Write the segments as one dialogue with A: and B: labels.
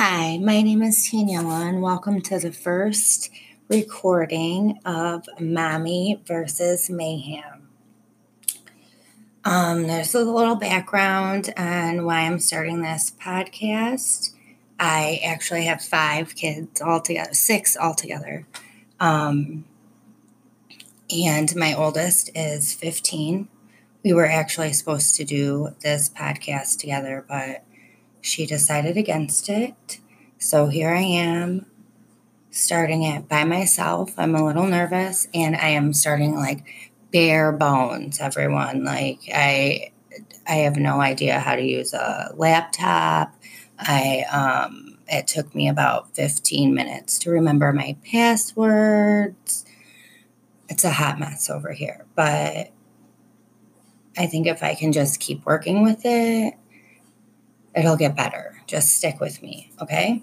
A: Hi, my name is Taniela, and welcome to the first recording of Mommy versus Mayhem. Um, there's a little background on why I'm starting this podcast. I actually have five kids altogether, six altogether. Um, and my oldest is 15. We were actually supposed to do this podcast together, but she decided against it. So here I am starting it by myself. I'm a little nervous and I am starting like bare bones, everyone. Like I I have no idea how to use a laptop. I um it took me about 15 minutes to remember my passwords. It's a hot mess over here, but I think if I can just keep working with it, it'll get better. Just stick with me, okay?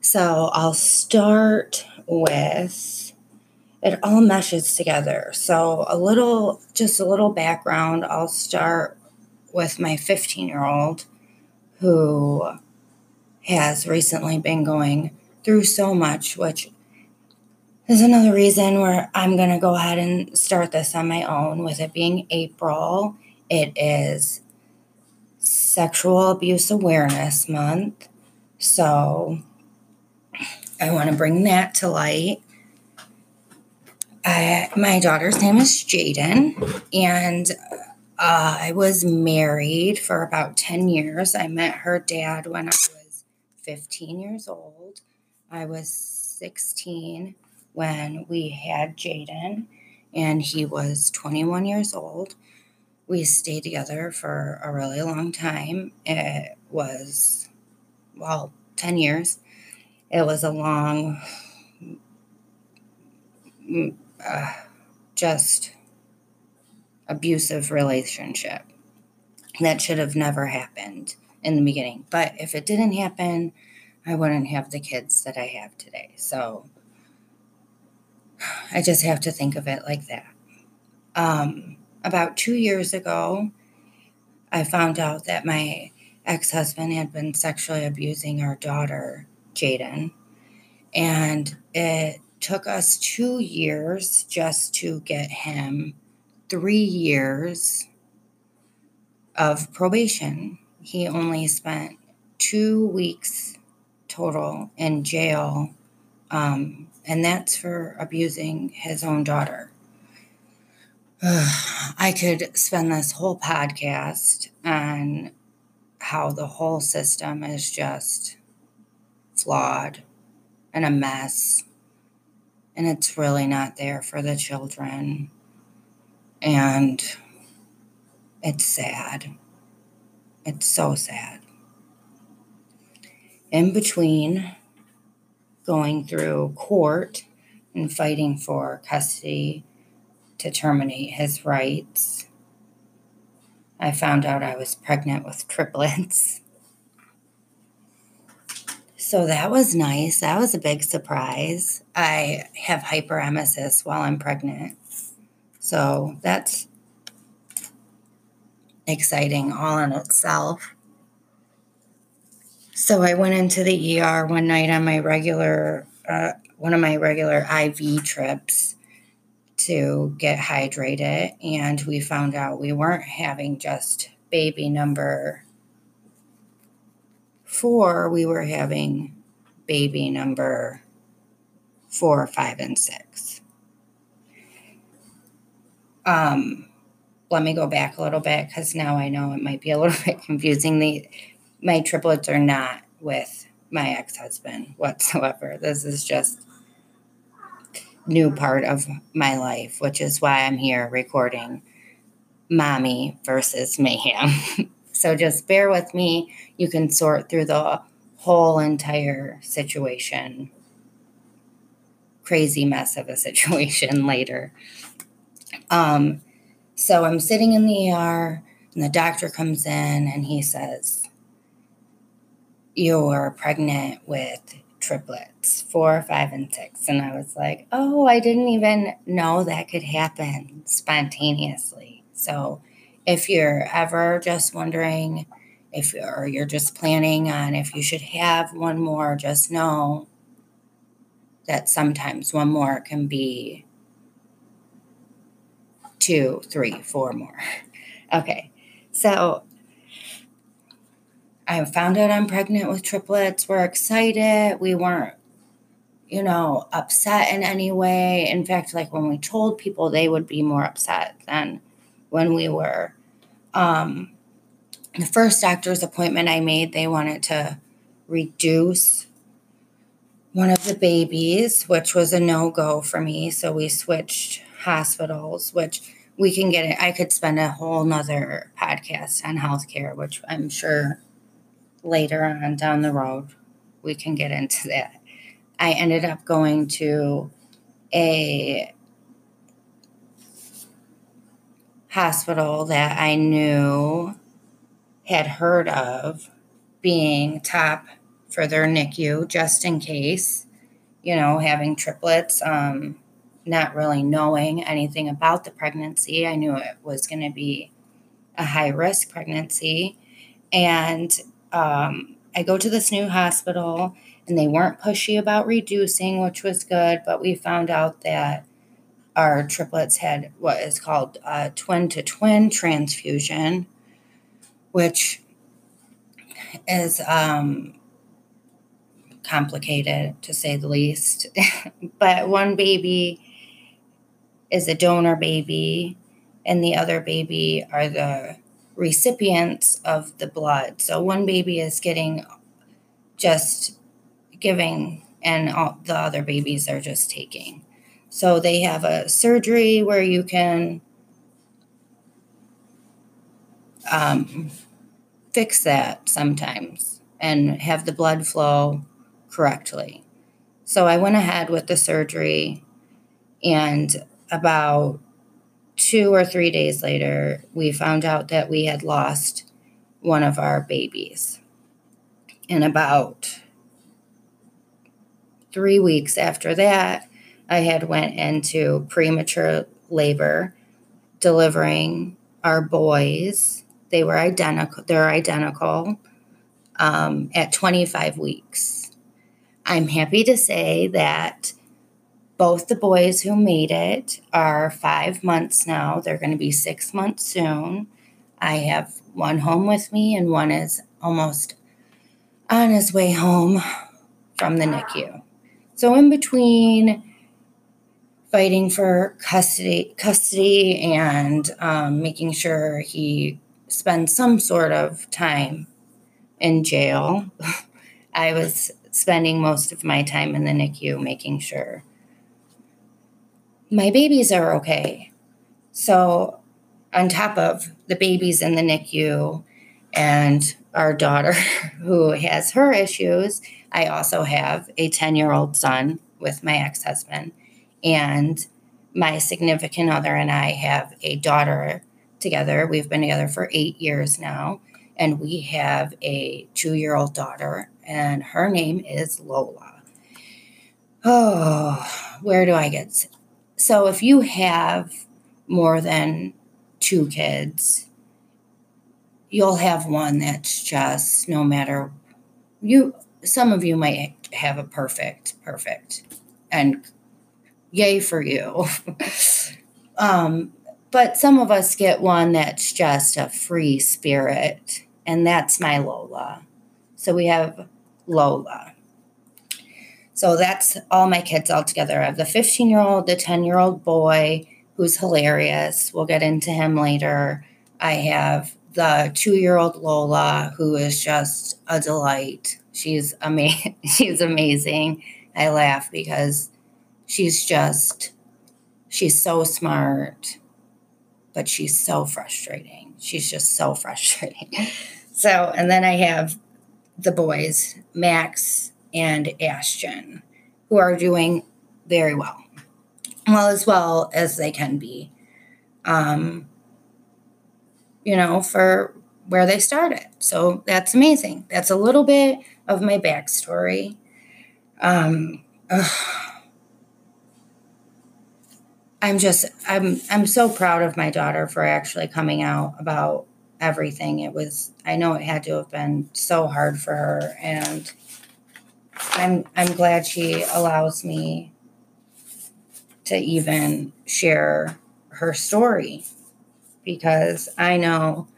A: So I'll start with it all meshes together. So a little, just a little background. I'll start with my 15 year old who has recently been going through so much, which is another reason where I'm going to go ahead and start this on my own with it being April. It is Sexual Abuse Awareness Month. So I want to bring that to light. my daughter's name is Jaden, and uh, I was married for about 10 years. I met her dad when I was 15 years old. I was 16 when we had Jaden, and he was 21 years old we stayed together for a really long time. It was, well, 10 years. It was a long, uh, just abusive relationship that should have never happened in the beginning. But if it didn't happen, I wouldn't have the kids that I have today. So I just have to think of it like that. Um, about two years ago, I found out that my ex husband had been sexually abusing our daughter, Jaden. And it took us two years just to get him three years of probation. He only spent two weeks total in jail, um, and that's for abusing his own daughter. I could spend this whole podcast on how the whole system is just flawed and a mess. And it's really not there for the children. And it's sad. It's so sad. In between going through court and fighting for custody to terminate his rights. I found out I was pregnant with triplets. So that was nice. That was a big surprise. I have hyperemesis while I'm pregnant. So that's exciting all in itself. So I went into the ER one night on my regular, uh, one of my regular IV trips to get hydrated, and we found out we weren't having just baby number four, we were having baby number four, five, and six. Um, let me go back a little bit because now I know it might be a little bit confusing. The my triplets are not with my ex-husband whatsoever. This is just new part of my life, which is why I'm here recording Mommy versus Mayhem. so just bear with me. You can sort through the whole entire situation. Crazy mess of a situation later. Um, so I'm sitting in the ER, and the doctor comes in and he says, You're pregnant with triplets, four, five, and six. And I was like, oh, I didn't even know that could happen spontaneously. So if you're ever just wondering if or you're just planning on if you should have one more, just know that sometimes one more can be two, three, four more. Okay, so I found out I'm pregnant with triplets. We're excited. We weren't, you know, upset in any way. In fact, like when we told people, they would be more upset than when we were. Um, the first doctor's appointment I made, they wanted to reduce one of the babies, which was a no go for me. So we switched hospitals, which we can get it. I could spend a whole nother podcast on healthcare, which I'm sure later on down the road we can get into that. I ended up going to a hospital that I knew had heard of being top for their NICU just in case, you know, having triplets, um, not really knowing anything about the pregnancy. I knew it was going to be a high risk pregnancy. And um, I go to this new hospital and they weren't pushy about reducing, which was good, but we found out that our triplets had what is called a twin to twin transfusion, which is um, complicated to say the least. but one baby is a donor baby, and the other baby are the recipients of the blood. So one baby is getting just giving, and all the other babies are just taking. So they have a surgery where you can um, fix that sometimes and have the blood flow correctly. So I went ahead with the surgery, and about two or three days later, we found out that we had lost one of our babies. And about three weeks after that, I had went into premature labor, delivering our boys they were identical. They're identical um, at 25 weeks. I'm happy to say that both the boys who made it are five months now. They're going to be six months soon. I have one home with me, and one is almost on his way home from the NICU. So, in between fighting for custody, custody, and um, making sure he spends some sort of time in jail. I was spending most of my time in the NICU making sure my babies are okay. So, on top of the babies in the NICU and our daughter who has her issues, I also have a 10 year old son with my ex husband. And my significant other and I have a daughter together. We've been together for eight years now, and we have a two year old daughter, and her name is Lola. Oh, where do I get? So, if you have more than two kids, you'll have one that's just no matter you some of you might have a perfect perfect and yay for you um but some of us get one that's just a free spirit, and that's my Lola. So we have Lola. So that's all my kids all together. I have the 15 year old, the 10 year old boy who's hilarious. We'll get into him later. I have the two year old Lola who is just a delight. She's amazing. she's amazing. I laugh because she's just she's so smart but she's so frustrating. She's just so frustrating. so, and then I have the boys, Max and Ashton, who are doing very well. Well, as well as they can be. Um, you know, for where they started. So that's amazing. That's a little bit of my backstory. Um, I'm just I'm I'm so proud of my daughter for actually coming out about everything. It was I know it had to have been so hard for her and I'm I'm glad she allows me to even share her story because I know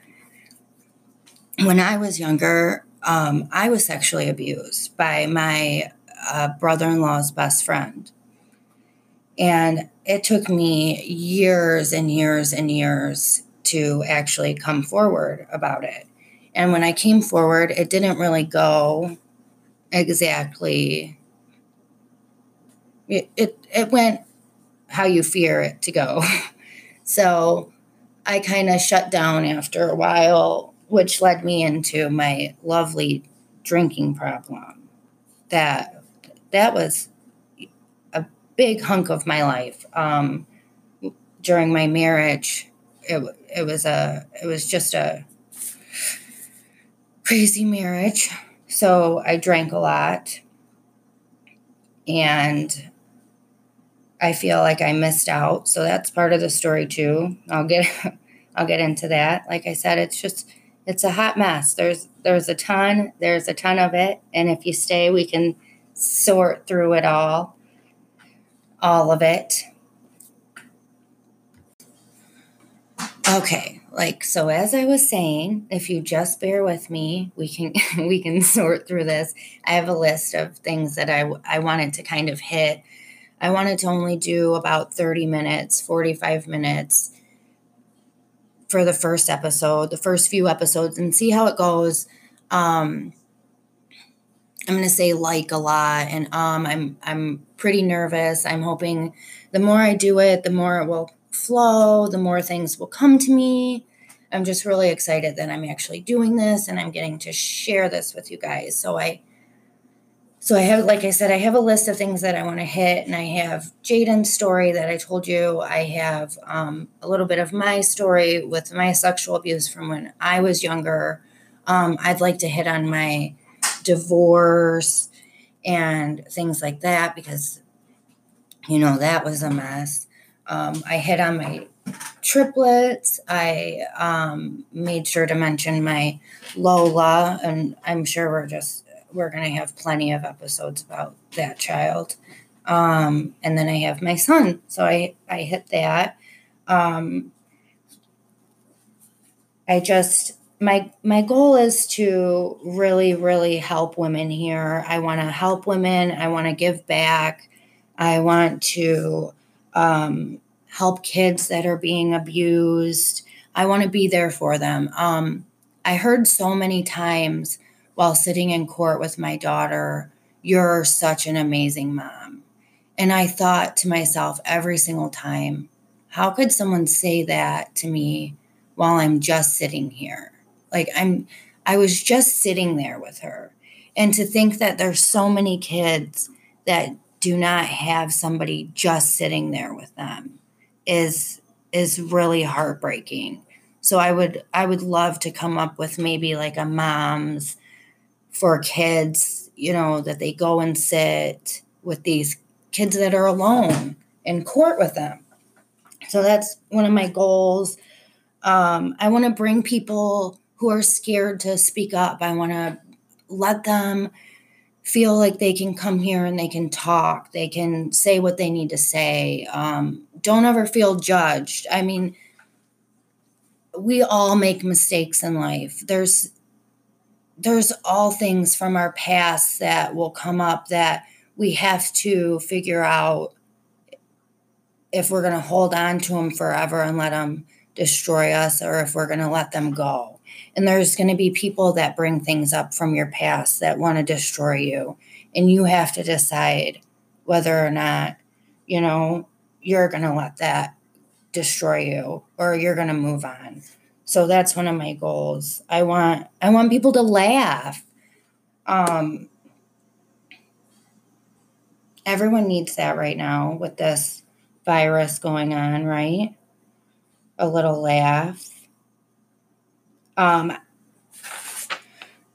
A: when I was younger, um, I was sexually abused by my uh, brother in law's best friend. And it took me years and years and years to actually come forward about it. And when I came forward, it didn't really go exactly. It, it, it went how you fear it to go. so I kind of shut down after a while, which led me into my lovely drinking problem. That that was a big hunk of my life. Um, during my marriage, it, it was a it was just a crazy marriage. So I drank a lot, and I feel like I missed out. So that's part of the story too. I'll get I'll get into that. Like I said, it's just it's a hot mess. There's there's a ton, there's a ton of it, and if you stay, we can sort through it all. All of it. Okay, like so as I was saying, if you just bear with me, we can we can sort through this. I have a list of things that I I wanted to kind of hit I wanted to only do about 30 minutes, 45 minutes for the first episode, the first few episodes, and see how it goes. Um, I'm gonna say like a lot, and um, I'm I'm pretty nervous. I'm hoping the more I do it, the more it will flow, the more things will come to me. I'm just really excited that I'm actually doing this and I'm getting to share this with you guys. So I so I have, like I said, I have a list of things that I want to hit, and I have Jaden's story that I told you. I have um, a little bit of my story with my sexual abuse from when I was younger. Um, I'd like to hit on my divorce and things like that because, you know, that was a mess. Um, I hit on my triplets. I um, made sure to mention my Lola, and I'm sure we're just we're to have plenty of episodes about that child. Um, and then I have my son. So I, I hit that. Um, I just, my, my goal is to really, really help women here. I want to help women. I want to give back. I want to um, help kids that are being abused. I want to be there for them. Um, I heard so many times while sitting in court with my daughter, You're such an amazing mom. And I thought to myself every single time, How could someone say that to me while I'm just sitting here? Like, I'm, I was just sitting there with her. And to think that there's so many kids that do not have somebody just sitting there with them is is really heartbreaking. So I would I would love to come up with maybe like a mom's for kids, you know, that they go and sit with these kids that are alone in court with them. So that's one of my goals. Um, I want to bring people who are scared to speak up. I want to let them feel like they can come here and they can talk. They can say what they need to say. Um, don't ever feel judged. I mean, we all make mistakes in life. There's there's all things from our past that will come up that we have to figure out if we're going to hold on to them forever and let them destroy us or if we're going to let them go. And there's going to be people that bring things up from your past that want to destroy you. And you have to decide whether or not, you know, you're going to let that destroy you or you're going to move on. So that's one of my goals. I want I want people to laugh. Um everyone needs that right now with this virus going on, right? A little laugh. Um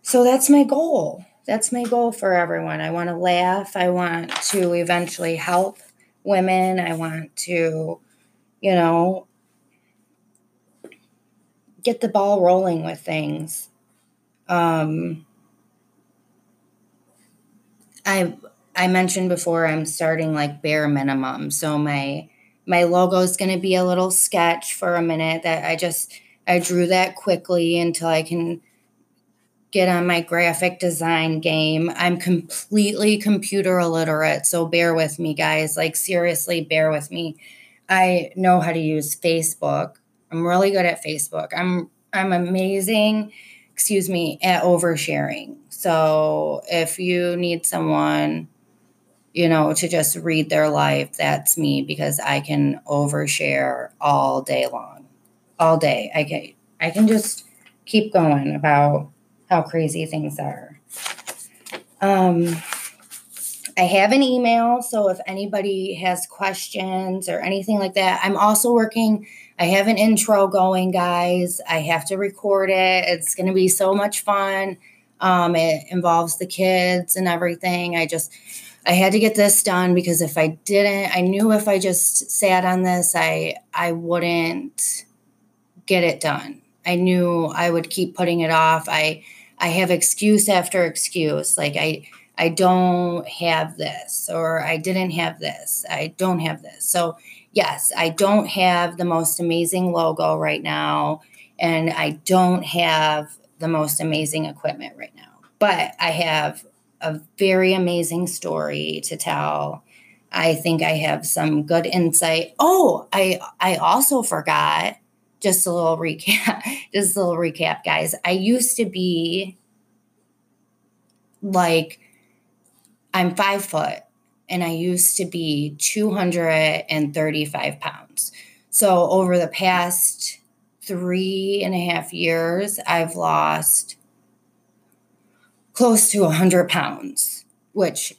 A: so that's my goal. That's my goal for everyone. I want to laugh. I want to eventually help women. I want to, you know, get the ball rolling with things. Um, I I mentioned before I'm starting like bare minimum, so my my logo is going to be a little sketch for a minute that I just I drew that quickly until I can get on my graphic design game. I'm completely computer illiterate, so bear with me guys. Like seriously, bear with me. I know how to use Facebook. I'm really good at Facebook. I'm I'm amazing, excuse me, at oversharing. So if you need someone, you know, to just read their life, that's me because I can overshare all day long. All day. I can I can just keep going about how crazy things are. Um I have an email, so if anybody has questions or anything like that, I'm also working. I have an intro going, guys. I have to record it. It's going to be so much fun. Um, it involves the kids and everything. I just, I had to get this done because if I didn't, I knew if I just sat on this, I, I wouldn't get it done. I knew I would keep putting it off. I, I have excuse after excuse. Like I, I don't have this, or I didn't have this. I don't have this. So, yes, I don't have the most amazing logo right now, and I don't have the most amazing equipment right now, but I have a very amazing story to tell. I think I have some good insight. Oh, I I also forgot just a little recap, just a little recap, guys. I used to be like I'm five foot and I used to be 235 pounds. So over the past three and a half years, I've lost close to 100 pounds, which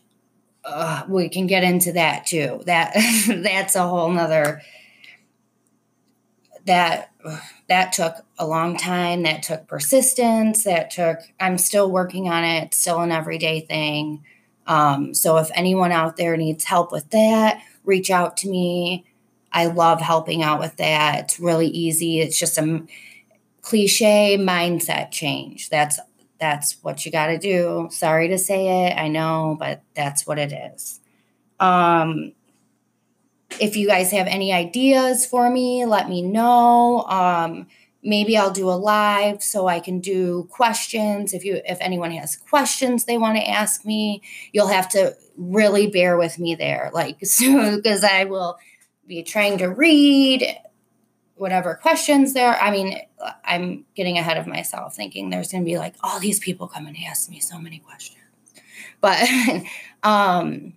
A: uh, we can get into that too. That that's a whole nother. That that took a long time. That took persistence. That took. I'm still working on it. Still an everyday thing. Um, so if anyone out there needs help with that, reach out to me. I love helping out with that. It's really easy. It's just a cliche mindset change. That's that's what you got to do. Sorry to say it, I know, but that's what it is. Um, if you guys have any ideas for me, let me know. Um, maybe I'll do a live so I can do questions. If you if anyone has questions they want to ask me, you'll have to really bear with me there. Like so because I will be trying to read whatever questions there. I mean, I'm getting ahead of myself thinking there's going to be like all these people come and ask me so many questions. But um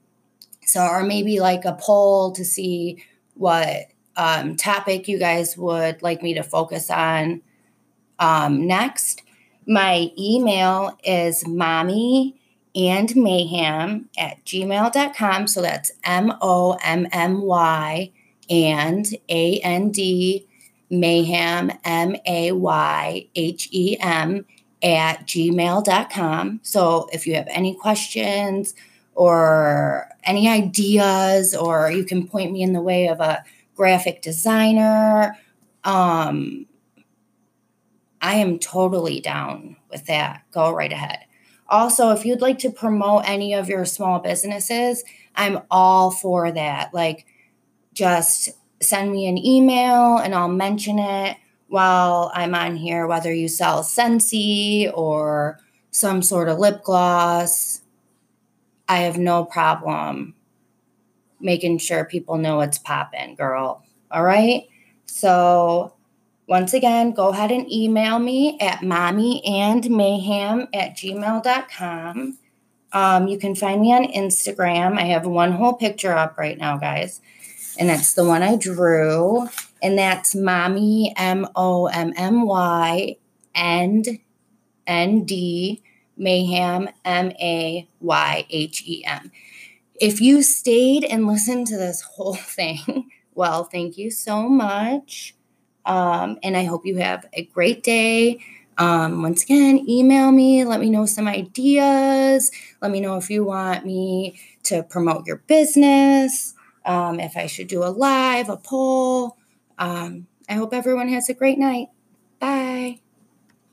A: so or maybe like a poll to see what um, topic you guys would like me to focus on um, next. My email is mommy and mayhem at gmail.com. So that's M O M M Y and A N D mayhem, M A Y H E M, at gmail.com. So if you have any questions or any ideas, or you can point me in the way of a graphic designer. Um, I am totally down with that. Go right ahead. Also, if you'd like to promote any of your small businesses, I'm all for that. Like, just send me an email and I'll mention it while I'm on here, whether you sell Scentsy or some sort of lip gloss. I have no problem making sure people know what's popping, girl. All right. So, once again, go ahead and email me at mommyandmayhem at gmail.com. Um, you can find me on Instagram. I have one whole picture up right now, guys. And that's the one I drew. And that's mommy, M O M M Y, and N D, mayhem, M A Y H E M if you stayed and listened to this whole thing, well, thank you so much. Um, and I hope you have a great day. Um, once again, email me, let me know some ideas. Let me know if you want me to promote your business, um, if I should do a live, a poll. Um, I hope everyone has a great night. Bye.